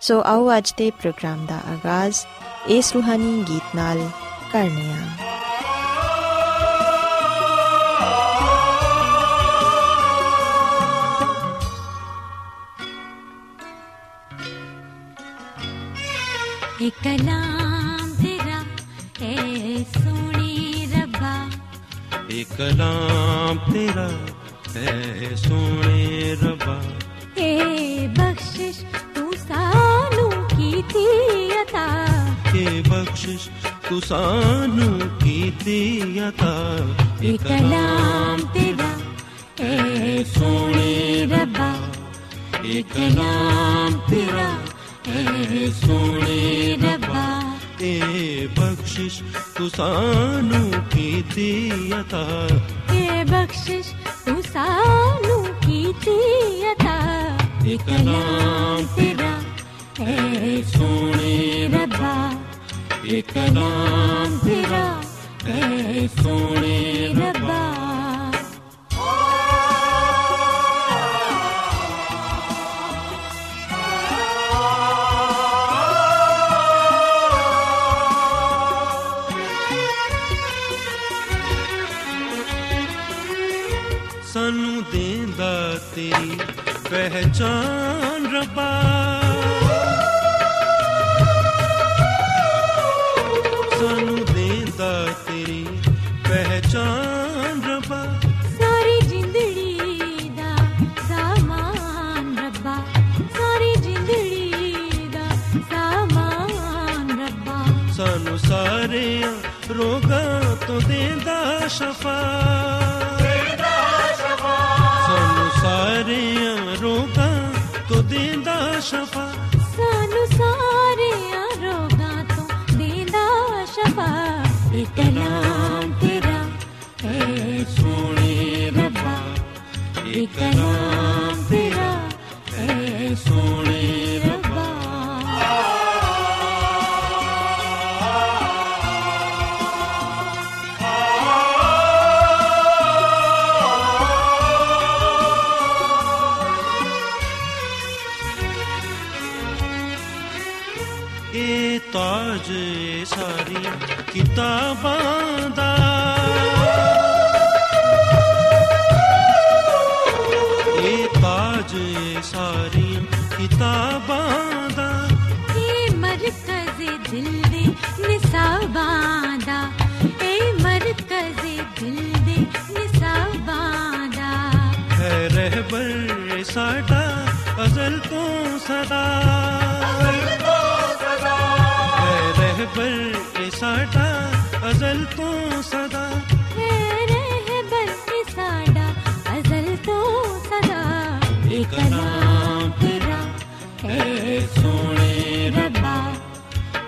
ਸੋ ਆਓ ਅੱਜ ਦੇ ਪ੍ਰੋਗਰਾਮ ਦਾ ਆਗਾਜ਼ ਇਸ ਰੂਹਾਨੀ ਗੀਤ ਨਾਲ ਕਰਨੇ ਆ एक कलाम तेरा है सोनी रब्बा एक कलाम तेरा है सोने रबा ए ਖੜਾ ਕੇ ਬਖਸ਼ਿਸ਼ ਤੂੰ ਸਾਨੂੰ ਕੀਤੀ عطا ਇਹ ਕਲਾਮ ਤੇਰਾ ਏ ਸੋਹਣੇ ਰੱਬਾ। ਇਹ ਕਲਾਮ ਤੇਰਾ ਏ ਸੋਹਣੇ ਰੱਬਾ। ਏ ਬਖਸ਼ਿਸ਼ ਤੂੰ ਸਾਨੂੰ ਕੀਤੀ عطا ਏ ਬਖਸ਼ਿਸ਼ ਤੂੰ ਸਾਨੂੰ ਕੀਤੀ عطا ਇਹ ਕਲਾਮ ਤੇਰਾ ਤੇਰੇ ਸੋਹਣੇ ਰੱਬਾ ਇੱਕ ਨਾਮ ਤੇਰਾ ਤੇਰੇ ਸੋਹਣੇ ਰੱਬਾ ਸਾਨੂੰ ਦੇਂਦਾ ਤੇਰੀ ਪਹਿਚਾਨ ਸਾਨੂੰ ਸਾਰਿਆਂ ਰੋਗਾਂ ਤੋਂ ਦੇਂਦਾ ਸ਼ਫਾ। ਸਾਨੂੰ ਸਾਰਿਆਂ ਰੋਗਾਂ ਤੋਂ ਦੇਂਦਾ ਸ਼ਫਾ। ਸਾਨੂੰ ਸਾਰਿਆਂ ਰੋਗਾਂ ਤੋਂ ਦੇਂਦਾ ਸ਼ਫਾ। ਇਹ ਕਲਾਮ ਤੇਰਾ ਹੈ ਸੋਹਣੇ ਰੱਬਾ ਇਹ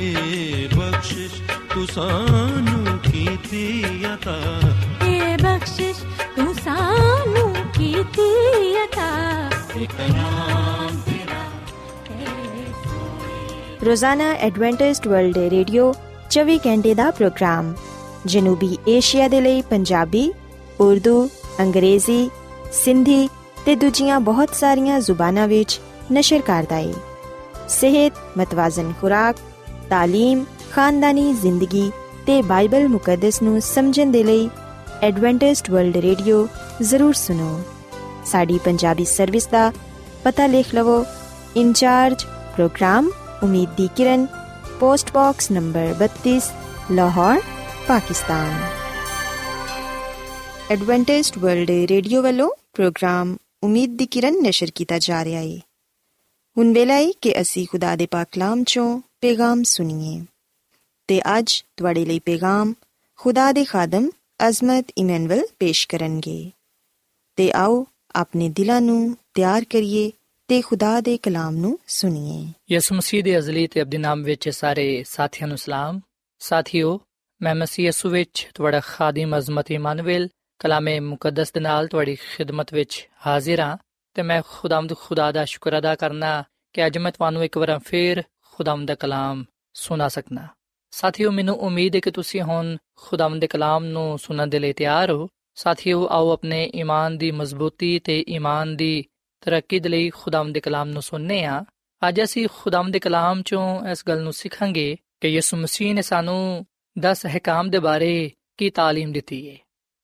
ਏ ਬਖਸ਼ਿਸ਼ ਤੂੰ ਸਾਨੂੰ ਕੀਤੀ ਅਤਾ। ਏ ਬਖਸ਼ਿਸ਼ ਤੂੰ ਸਾਨੂੰ ਕੀਤੀ ਅਤਾ। ਇੱਕ ਨਾਮ ਰੋਜ਼ਾਨਾ ਐਡਵੈਂਟਿਸਟ ਵਰਲਡ ਵੇ ਰੇਡੀਓ 24 ਘੰਟੇ ਦਾ ਪ੍ਰੋਗਰਾਮ ਜਨੂਬੀ ਏਸ਼ੀਆ ਦੇ ਲਈ ਪੰਜਾਬੀ ਉਰਦੂ ਅੰਗਰੇਜ਼ੀ ਸਿੰਧੀ ਤੇ ਦੂਜੀਆਂ ਬਹੁਤ ਸਾਰੀਆਂ ਜ਼ੁਬਾਨਾਂ ਵਿੱਚ ਨਸ਼ਰ ਕਰਦਾ ਹੈ ਸਿਹਤ ਮਤਵਾਜ਼ਨ ਖੁਰਾਕ تعلیم ਖਾਨਦਾਨੀ ਜ਼ਿੰਦਗੀ ਤੇ ਬਾਈਬਲ ਮੁਕੱਦਸ ਨੂੰ ਸਮਝਣ ਦੇ ਲਈ ਐਡਵੈਂਟਿਸਟ ਵਰਲਡ ਰੇਡੀਓ ਜ਼ਰੂਰ ਸੁਨੋ ਸਾਡੀ ਪੰਜਾਬੀ ਸਰਵਿਸ ਦਾ ਪਤਾ ਲਿਖ ਲਵੋ incharge program Umeed di Kiran post box number 32 Lahore Pakistan Adventist World Radio ਵੱਲੋਂ ਪ੍ਰੋਗਰਾਮ ਉਮੀਦ ਦੀ ਕਿਰਨ ਨਿਸ਼ਰ ਕੀਤਾ ਜਾ ਰਿਹਾ ਹੈ ਹੁਣ ਵੇਲਾ ਹੈ ਕਿ ਅਸੀਂ ਖੁਦਾ ਦੇ ਪਾਕ ਕਲਾਮ ਚੋਂ ਪੈਗਾਮ ਸੁਣੀਏ। ਤੇ ਅੱਜ ਤੁਹਾਡੇ ਲਈ ਪੈਗਾਮ ਖੁਦਾ ਦੇ ਖਾਦਮ ਅਜ਼ਮਤ ਇਮਨੁਅਲ ਪੇਸ਼ ਕਰਨਗੇ। ਤੇ ਆਓ ਆਪਣੇ ਦਿਲਾਂ ਨੂੰ ਤਿਆਰ ਕਰੀਏ ਤੇ ਖੁਦਾ ਦੇ ਕਲਾਮ ਨੂੰ ਸੁਣੀਏ। ਯਿਸੂ ਮਸੀਹ ਦੇ ਅਜ਼ਲੀ ਤੇ ਅਬਦੀ ਨਾਮ ਵਿੱਚ ਸਾਰੇ ਸਾਥੀਆਂ ਨੂੰ ਸਲਾਮ। ਸਾਥੀਓ, ਮੈਂ ਮਸੀਹ ਯਿਸੂ ਵਿੱਚ ਤੁਹਾਡਾ ਖਾਦਮ ਅਜ਼ਮਤ ਇਮਾਨੁਅਲ ਕਲਾਮੇ ਮੁਕੱਦਸ ਦੇ ਨਾਲ ਤੁਹਾਡੀ ਖਿਦਮਤ ਵਿੱਚ ਹਾਜ਼ਰ ਹਾਂ ਤੇ ਮੈਂ ਖੁਦਾਮਦ ਖੁਦਾ ਦਾ ਸ਼ੁਕਰ ਅਦਾ ਕਰਨਾ ਕਿ ਅੱਜ ਮੈਂ ਤੁਹਾਨੂੰ ਇੱਕ ਵਾਰ ਫੇਰ ਖੁਦਾਮ ਦਾ ਕਲਾਮ ਸੁਣਾ ਸਕਣਾ ਸਾਥੀਓ ਮੈਨੂੰ ਉਮੀਦ ਹੈ ਕਿ ਤੁਸੀਂ ਹੁਣ ਖੁਦਾਮ ਦੇ ਕਲਾਮ ਨੂੰ ਸੁਣਨ ਦੇ ਲਈ ਤਿਆਰ ਹੋ ਸਾਥੀਓ ਆਓ ਆਪਣੇ ਈਮਾਨ ਦੀ ਮਜ਼ਬੂਤੀ ਤੇ ਈਮਾਨ ਦੀ ਤਰੱਕੀ ਦੇ ਲਈ ਖੁਦਾਮ ਦੇ ਕਲਾਮ ਨੂੰ ਸੁਣਨੇ ਆ ਅੱਜ ਅਸੀਂ ਖੁਦਾਮ ਦੇ ਕਲਾਮ ਚੋਂ ਇਸ ਗੱਲ ਨੂੰ ਸਿੱਖਾਂਗੇ ਕਿ ਯਿਸੂ ਮਸੀਹ ਨੇ ਸਾਨੂੰ 10 ਹਕਾਮ ਦੇ ਬਾਰੇ ਕੀ تعلیم ਦਿੱਤੀ ਹੈ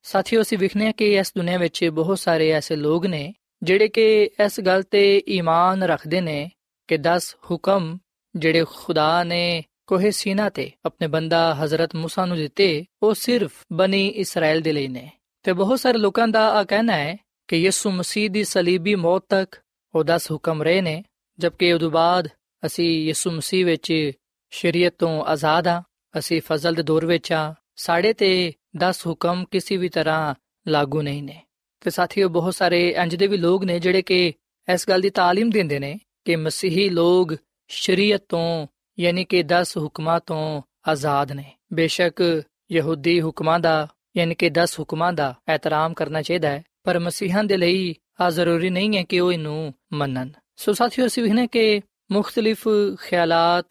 ਸਾਥੀਓ ਅਸੀਂ ਵਿਖਨੇ ਕਿ ਇਸ ਦੁਨੀਆਂ ਵਿੱਚ ਬਹੁਤ ਸਾਰੇ ਐਸੇ ਲੋਕ ਨੇ ਜਿਹੜੇ ਕਿ ਇਸ ਗੱਲ ਤੇ ਈਮਾਨ ਰੱਖਦੇ ਨੇ ਕਿ 10 ਹੁਕਮ ਜਿਹੜੇ ਖੁਦਾ ਨੇ ਕੋਹੇ ਸੀਨਾ ਤੇ ਆਪਣੇ ਬੰਦਾ ਹਜ਼ਰਤ موسی ਨੂੰ ਦਿੱਤੇ ਉਹ ਸਿਰਫ ਬਨੀ ਇਸਰਾਇਲ ਦੇ ਲਈ ਨੇ ਤੇ ਬਹੁਤ ਸਾਰੇ ਲੋਕਾਂ ਦਾ ਆ ਕਹਿਣਾ ਹੈ ਕਿ ਯਿਸੂ ਮਸੀਹ ਦੀ ਸਲੀਬੀ ਮੌਤ ਤੱਕ ਉਹ 10 ਹੁਕਮ ਰਹੇ ਨੇ ਜਦਕਿ ਉਦੋਂ ਬਾਅਦ ਅਸੀਂ ਯਿਸੂ ਮਸੀਹ ਵਿੱਚ ਸ਼ਰੀਅਤ ਤੋਂ ਆਜ਼ਾਦ ਆ ਅਸੀਂ ਫਜ਼ਲ ਦੇ ਦੌਰ ਵਿੱਚ ਆ ਸਾਡੇ ਤੇ 10 ਹੁਕਮ ਕਿਸੇ ਵੀ ਤਰ੍ਹਾਂ ਲਾਗੂ ਨਹੀਂ ਨੇ ਤੇ ਸਾਥੀਓ ਬਹੁਤ ਸਾਰੇ ਇੰਜ ਦੇ ਵੀ ਲੋਕ ਨੇ ਜਿਹੜੇ ਕਿ ਇਸ ਗੱਲ ਦੀ تعلیم ਦਿੰਦੇ ਨੇ ਕਿ ਮਸੀਹੀ ਲੋਕ ਸ਼ਰੀਅਤ ਤੋਂ, ਯਾਨੀ ਕਿ 10 ਹੁਕਮਾਂ ਤੋਂ ਆਜ਼ਾਦ ਨੇ। ਬੇਸ਼ੱਕ ਯਹੂਦੀ ਹੁਕਮਾਂ ਦਾ, ਯਾਨੀ ਕਿ 10 ਹੁਕਮਾਂ ਦਾ ਇਹਤਰਾਮ ਕਰਨਾ ਚਾਹੀਦਾ ਹੈ, ਪਰ ਮਸੀਹਾਂ ਦੇ ਲਈ ਆ ਜ਼ਰੂਰੀ ਨਹੀਂ ਹੈ ਕਿ ਉਹ ਇਹਨੂੰ ਮੰਨਣ। ਸੋ ਸਾਥੀਓ, ਅਸੀਂ ਵਹਨੇ ਕਿ ਮੁxtਲਿਫ ਖਿਆਲਾਤ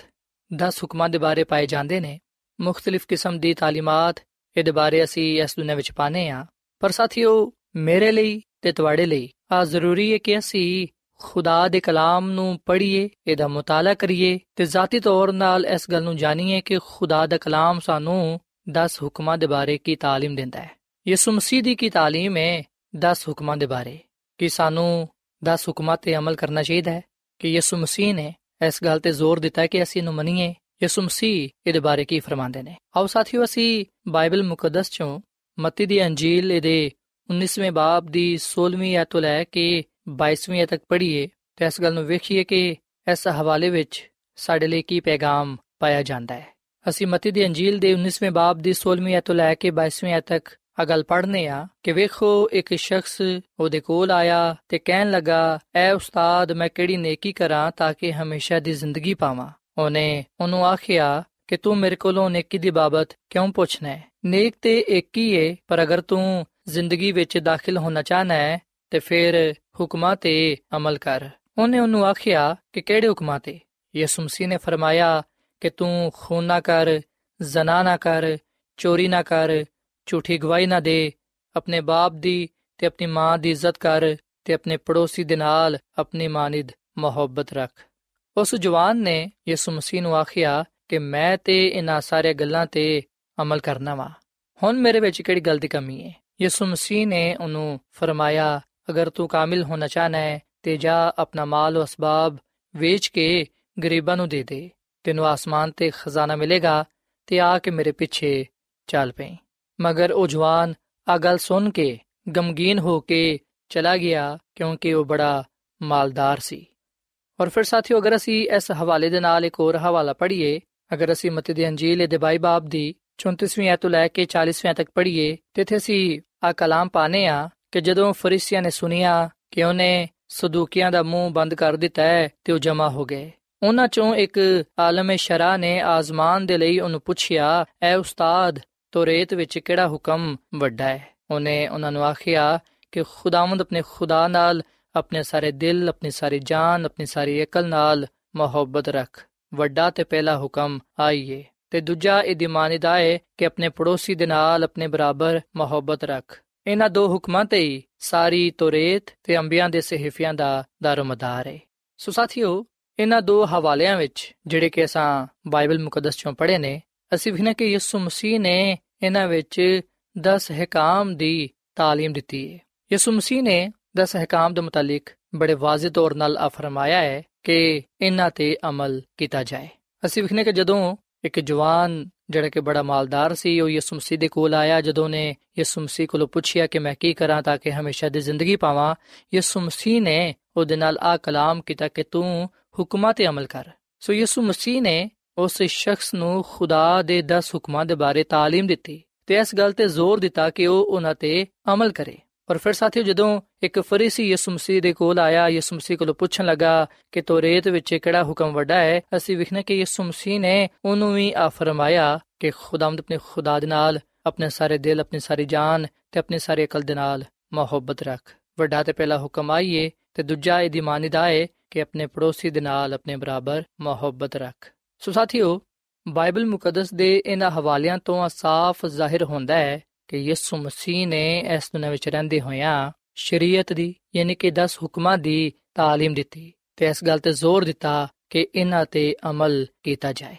10 ਹੁਕਮਾਂ ਦੇ ਬਾਰੇ ਪਾਏ ਜਾਂਦੇ ਨੇ। ਮੁxtਲਿਫ ਕਿਸਮ ਦੀ ਤਾਲੀਮਾਤ ਇਹਦੇ ਬਾਰੇ ਅਸੀਂ ਇਸ ਦੁਨੀਆਂ ਵਿੱਚ ਪਾਣੇ ਆ ਪਰ ਸਾਥੀਓ, ਮੇਰੇ ਲਈ ਤੇ ਤੁਹਾਡੇ ਲਈ ਆ ਜ਼ਰੂਰੀ ਹੈ ਕਿ ਅਸੀਂ ਖੁਦਾ ਦੇ ਕਲਾਮ ਨੂੰ ਪੜ੍ਹੀਏ ਇਹਦਾ ਮਤਾਲਾ ਕਰੀਏ ਤੇ ਜ਼ਾਤੀ ਤੌਰ 'ਨਾਲ ਇਸ ਗੱਲ ਨੂੰ ਜਾਣੀਏ ਕਿ ਖੁਦਾ ਦਾ ਕਲਾਮ ਸਾਨੂੰ 10 ਹੁਕਮਾਂ ਦੇ ਬਾਰੇ ਕੀ تعلیم ਦਿੰਦਾ ਹੈ ਯਿਸੂ ਮਸੀਹ ਦੀ ਕੀ تعلیم ਹੈ 10 ਹੁਕਮਾਂ ਦੇ ਬਾਰੇ ਕਿ ਸਾਨੂੰ 10 ਹੁਕਮਾਂ ਤੇ ਅਮਲ ਕਰਨਾ ਚਾਹੀਦਾ ਹੈ ਕਿ ਯਿਸੂ ਮਸੀਹ ਨੇ ਇਸ ਗੱਲ ਤੇ ਜ਼ੋਰ ਦਿੱਤਾ ਹੈ ਕਿ ਅਸੀਂ ਇਹਨੂੰ ਮੰਨੀਏ ਯਿਸੂ ਮਸੀਹ ਇਹਦੇ ਬਾਰੇ ਕੀ ਫਰਮਾਉਂਦੇ ਨੇ ਆਓ ਸਾਥੀਓ ਅਸੀਂ ਬਾਈਬਲ ਮੁਕੱਦਸ ਚੋਂ ਮਤੀ ਦੀ ਅੰਜੀਲ ਇਹਦੇ 19ਵੇਂ ਬਾਬ ਦੀ 16ਵੀਂ ਆਇਤ ਤੋਂ ਲੈ ਕੇ 22ਵੀਂ ਆਇਤ ਤੱਕ ਪੜ੍ਹੀਏ ਤੇ ਇਸ ਗੱਲ ਨੂੰ ਵੇਖੀਏ ਕਿ ਇਸ ਹਵਾਲੇ ਵਿੱਚ ਸਾਡੇ ਲਈ ਕੀ ਪੈਗਾਮ ਪਾਇਆ ਜਾਂਦਾ ਹੈ। ਅਸੀਂ ਮਤੀ ਦੀ ਅੰਜੀਲ ਦੇ 19ਵੇਂ ਬਾਬ ਦੀ 16ਵੀਂ ਆਇਤ ਤੋਂ ਲੈ ਕੇ 22ਵੀਂ ਆਇਤ ਤੱਕ ਆ ਗੱਲ ਪੜ੍ਹਨੇ ਆ ਕਿ ਵੇਖੋ, ਇੱਕ ਸ਼ਖਸ ਉਹਦੇ ਕੋਲ ਆਇਆ ਤੇ ਕਹਿਣ ਲੱਗਾ, ਐ ਉਸਤਾਦ, ਮੈਂ ਕਿਹੜੀ ਨੇਕੀ ਕਰਾਂ ਤਾਂ ਕਿ ਹਮੇਸ਼ਾ ਦੀ ਜ਼ਿੰਦਗੀ ਪਾਵਾਂ? ਉਹਨੇ ਉਹਨੂੰ ਆਖਿਆ ਕਿ ਤੂੰ ਮੇਰੇ ਕੋਲੋਂ ਨੇਕੀ ਦੀ ਬਾਬਤ ਕਿਉਂ ਪੁੱਛਣਾ ਹੈ? ਨੇਕ ਤੇ ਇੱਕ ਹੀ ਏ, ਪਰ ਅਗਰ ਤੂੰ ਜ਼ਿੰਦਗੀ ਵਿੱਚ ਦਾਖਲ ਹੋਣਾ ਚਾਹਨਾ ਹੈ ਤੇ ਫਿਰ ਹੁਕਮਾਂ ਤੇ ਅਮਲ ਕਰ। ਉਹਨੇ ਉਹਨੂੰ ਆਖਿਆ ਕਿ ਕਿਹੜੇ ਹੁਕਮਾਂ ਤੇ? ਯਿਸੂ ਮਸੀਹ ਨੇ ਫਰਮਾਇਆ ਕਿ ਤੂੰ ਖੂਨ ਨਾ ਕਰ, ਜ਼ਨਾ ਨਾ ਕਰ, ਚੋਰੀ ਨਾ ਕਰ, ਝੂਠੀ ਗਵਾਹੀ ਨਾ ਦੇ, ਆਪਣੇ ਬਾਪ ਦੀ ਤੇ ਆਪਣੀ ਮਾਂ ਦੀ ਇੱਜ਼ਤ ਕਰ ਤੇ ਆਪਣੇ ਪੜੋਸੀ ਦੇ ਨਾਲ ਆਪਣੀ ਮਾਨਿਦ ਮੁਹੱਬਤ ਰੱਖ। ਉਸ ਜਵਾਨ ਨੇ ਯਿਸੂ ਮਸੀਹ ਨੂੰ ਆਖਿਆ ਕਿ ਮੈਂ ਤੇ ਇਹਨਾਂ ਸਾਰੇ ਗੱਲਾਂ ਤੇ ਅਮਲ ਕਰਨਾ ਵਾ। ਹੁਣ ਮੇਰੇ ਵਿੱਚ ਕਿਹੜੀ ਗੱਲ ਦੀ ਕਮੀ ਹੈ ਯਿਸੂ ਮਸੀਹ ਨੇ ਉਹਨੂੰ ਫਰਮਾਇਆ ਅਗਰ ਤੂੰ ਕਾਮਿਲ ਹੋਣਾ ਚਾਹਨਾ ਹੈ ਤੇ ਜਾ ਆਪਣਾ ਮਾਲ ਉਹ ਅਸਬਾਬ ਵੇਚ ਕੇ ਗਰੀਬਾਂ ਨੂੰ ਦੇ ਦੇ ਤੈਨੂੰ ਆਸਮਾਨ ਤੇ ਖਜ਼ਾਨਾ ਮਿਲੇਗਾ ਤੇ ਆ ਕੇ ਮੇਰੇ ਪਿੱਛੇ ਚੱਲ ਪਈ ਮਗਰ ਉਹ ਜਵਾਨ ਆ ਗੱਲ ਸੁਣ ਕੇ ਗਮਗੀਨ ਹੋ ਕੇ ਚਲਾ ਗਿਆ ਕਿਉਂਕਿ ਉਹ ਬੜਾ ਮਾਲਦਾਰ ਸੀ ਔਰ ਫਿਰ ਸਾਥੀਓ ਅਗਰ ਅਸੀਂ ਇਸ ਹਵਾਲੇ ਦੇ ਨਾਲ ਇੱਕ ਹੋਰ ਹਵਾਲਾ ਪੜ੍ਹੀਏ ਅਗਰ ਅਸੀਂ ਮਤੀ ਦੀ ਅੰਜੀਲ ਦੇ ਬਾਈ ਬਾਬ ਦੀ 34ਵੀਂ ਆਇਤ ਤੋਂ ਲੈ ਕੇ 40ਵੀਂ ਤੱਕ ਪੜ੍ਹੀਏ ਤੇ ਇੱਥੇ ਅਸੀਂ ਆ ਕਲਾਮ ਪਾਣੇ ਆ ਕਿ ਜਦੋਂ ਫਰੀਸੀਆਂ ਨੇ ਸੁਨਿਆ ਕਿ ਉਹਨੇ ਸਦੂਕੀਆਂ ਦਾ ਮੂੰਹ ਬੰਦ ਕਰ ਦਿੱਤਾ ਹੈ ਤੇ ਉਹ ਜਮਾ ਹੋ ਗਏ। ਉਹਨਾਂ ਚੋਂ ਇੱਕ ਆਲਮ ਸ਼ਰਾ ਨੇ ਆਜ਼ਮਾਨ ਦੇ ਲਈ ਉਹਨੂੰ ਪੁੱਛਿਆ, ਐ ਉਸਤਾਦ, ਤੋਰੇਤ ਵਿੱਚ ਕਿਹੜਾ ਹੁਕਮ ਵੱਡਾ ਹੈ? ਉਹਨੇ ਉਹਨਾਂ ਨੂੰ ਆਖਿਆ ਕਿ ਖੁਦਾਵੰਦ ਆਪਣੇ ਖੁਦਾ ਨਾਲ, ਆਪਣੇ ਸਾਰੇ ਦਿਲ, ਆਪਣੀ ਸਾਰੀ ਜਾਨ, ਆਪਣੀ ਸਾਰੀ ਅਕਲ ਨਾਲ ਮੁਹੱਬਤ ਰੱਖ। ਵੱਡਾ ਤੇ ਪਹਿਲਾ ਹੁਕਮ ਆਈਏ। ਤੇ ਦੂਜਾ ਇਹ ਦਿਮਾਨਿਦਾ ਹੈ ਕਿ ਆਪਣੇ ਪੜੋਸੀ ਦੇ ਨਾਲ ਆਪਣੇ ਬਰਾਬਰ ਮੁਹੱਬਤ ਰੱਖ। ਇਹਨਾਂ ਦੋ ਹੁਕਮਾਂ ਤੇ ਹੀ ਸਾਰੀ ਤੋਰੇਤ ਤੇ ਅੰਬੀਆਂ ਦੇ ਸਹੀਫਿਆਂ ਦਾ ਦਰਮਦਾਰ ਹੈ ਸੋ ਸਾਥੀਓ ਇਹਨਾਂ ਦੋ ਹਵਾਲਿਆਂ ਵਿੱਚ ਜਿਹੜੇ ਕਿ ਅਸਾਂ ਬਾਈਬਲ ਮੁਕੱਦਸ ਚੋਂ ਪੜ੍ਹੇ ਨੇ ਅਸੀਂ ਵਿਖਣਾ ਕਿ ਯਿਸੂ ਮਸੀਹ ਨੇ ਇਹਨਾਂ ਵਿੱਚ 10 ਹਕਾਮ ਦੀ تعلیم ਦਿੱਤੀ ਹੈ ਯਿਸੂ ਮਸੀਹ ਨੇ 10 ਹਕਾਮ ਦੇ ਮੁਤਲਕ ਬੜੇ ਵਾਜ਼ਿਹ ਤੌਰ ਨਾਲ ਆ ਫਰਮਾਇਆ ਹੈ ਕਿ ਇਹਨਾਂ ਤੇ ਅਮਲ ਕੀਤਾ ਜਾਏ ਅਸੀਂ ਵਿਖਣੇ ਕਿ ਜਦੋਂ ਇੱਕ ਜਵਾਨ ਜਿਹੜਾ ਕਿ ਬੜਾ ਮਾਲਦਾਰ ਸੀ ਉਹ ਯਿਸੂ ਮਸੀਹ ਦੇ ਕੋਲ ਆਇਆ ਜਦੋਂ ਨੇ ਯਿਸੂ ਮਸੀਹ ਕੋਲੋਂ ਪੁੱਛਿਆ ਕਿ ਮੈਂ ਕੀ ਕਰਾਂ ਤਾਂ ਕਿ ਹਮੇਸ਼ਾ ਦੀ ਜ਼ਿੰਦਗੀ ਪਾਵਾਂ ਯਿਸੂ ਮਸੀਹ ਨੇ ਉਹਦੇ ਨਾਲ ਆ ਕਲਾਮ ਕੀਤਾ ਕਿ ਤੂੰ ਹੁਕਮਾਂ ਤੇ ਅਮਲ ਕਰ ਸੋ ਯਿਸੂ ਮਸੀਹ ਨੇ ਉਸ ਸ਼ਖਸ ਨੂੰ ਖੁਦਾ ਦੇ 10 ਹੁਕਮਾਂ ਦੇ ਬਾਰੇ تعلیم ਦਿੱਤੀ ਤੇ ਇਸ ਗੱਲ ਤੇ ਜ਼ੋਰ ਦਿੱਤਾ ਕਿ ਉਹ ਉਹਨਾਂ ਤੇ ਅਮਲ ਕਰੇ ਪਰ ਫਿਰ ਸਾਥੀਓ ਜਦੋਂ ਇੱਕ ਫਰੀਸੀ ਯਿਸੂ ਮਸੀਹ ਦੇ ਕੋਲ ਆਇਆ, ਯਿਸੂ ਮਸੀਹ ਕੋਲੋਂ ਪੁੱਛਣ ਲੱਗਾ ਕਿ ਤੋਰੇਤ ਵਿੱਚ ਕਿਹੜਾ ਹੁਕਮ ਵੱਡਾ ਹੈ? ਅਸੀਂ ਵਿਖਣਾ ਕਿ ਯਿਸੂ ਮਸੀਹ ਨੇ ਉਹਨੂੰ ਵੀ ਆ ਫਰਮਾਇਆ ਕਿ ਖੁਦਾਵੰਦ ਆਪਣੇ ਖੁਦਾ ਦੇ ਨਾਲ, ਆਪਣੇ ਸਾਰੇ ਦਿਲ, ਆਪਣੀ ਸਾਰੀ ਜਾਨ ਤੇ ਆਪਣੀ ਸਾਰੀ ਅਕਲ ਦੇ ਨਾਲ ਮੁਹੱਬਤ ਰੱਖ। ਵੱਡਾ ਤੇ ਪਹਿਲਾ ਹੁਕਮ ਆਈਏ ਤੇ ਦੂਜਾ ਇਹਦੀ ਮਾਨਿਦਾ ਹੈ ਕਿ ਆਪਣੇ ਪੜੋਸੀ ਦੇ ਨਾਲ, ਆਪਣੇ ਬਰਾਬਰ ਮੁਹੱਬਤ ਰੱਖ। ਸੋ ਸਾਥੀਓ, ਬਾਈਬਲ ਮੁਕੱਦਸ ਦੇ ਇਹਨਾਂ ਹਵਾਲਿਆਂ ਤੋਂ ਸਾਫ਼ ਜ਼ਾਹਿਰ ਹੁੰਦਾ ਹੈ ਕਿ ਯਿਸੂ ਮਸੀਹ ਨੇ ਇਸ ਦੁਨੀਆਂ ਵਿੱਚ ਰਹਿੰਦੇ ਹੋਇਆਂ ਸ਼ਰੀਅਤ ਦੀ ਯਾਨੀ ਕਿ 10 ਹੁਕਮਾਂ ਦੀ تعلیم ਦਿੱਤੀ ਤੇ ਇਸ ਗੱਲ ਤੇ ਜ਼ੋਰ ਦਿੱਤਾ ਕਿ ਇਹਨਾਂ ਤੇ ਅਮਲ ਕੀਤਾ ਜਾਏ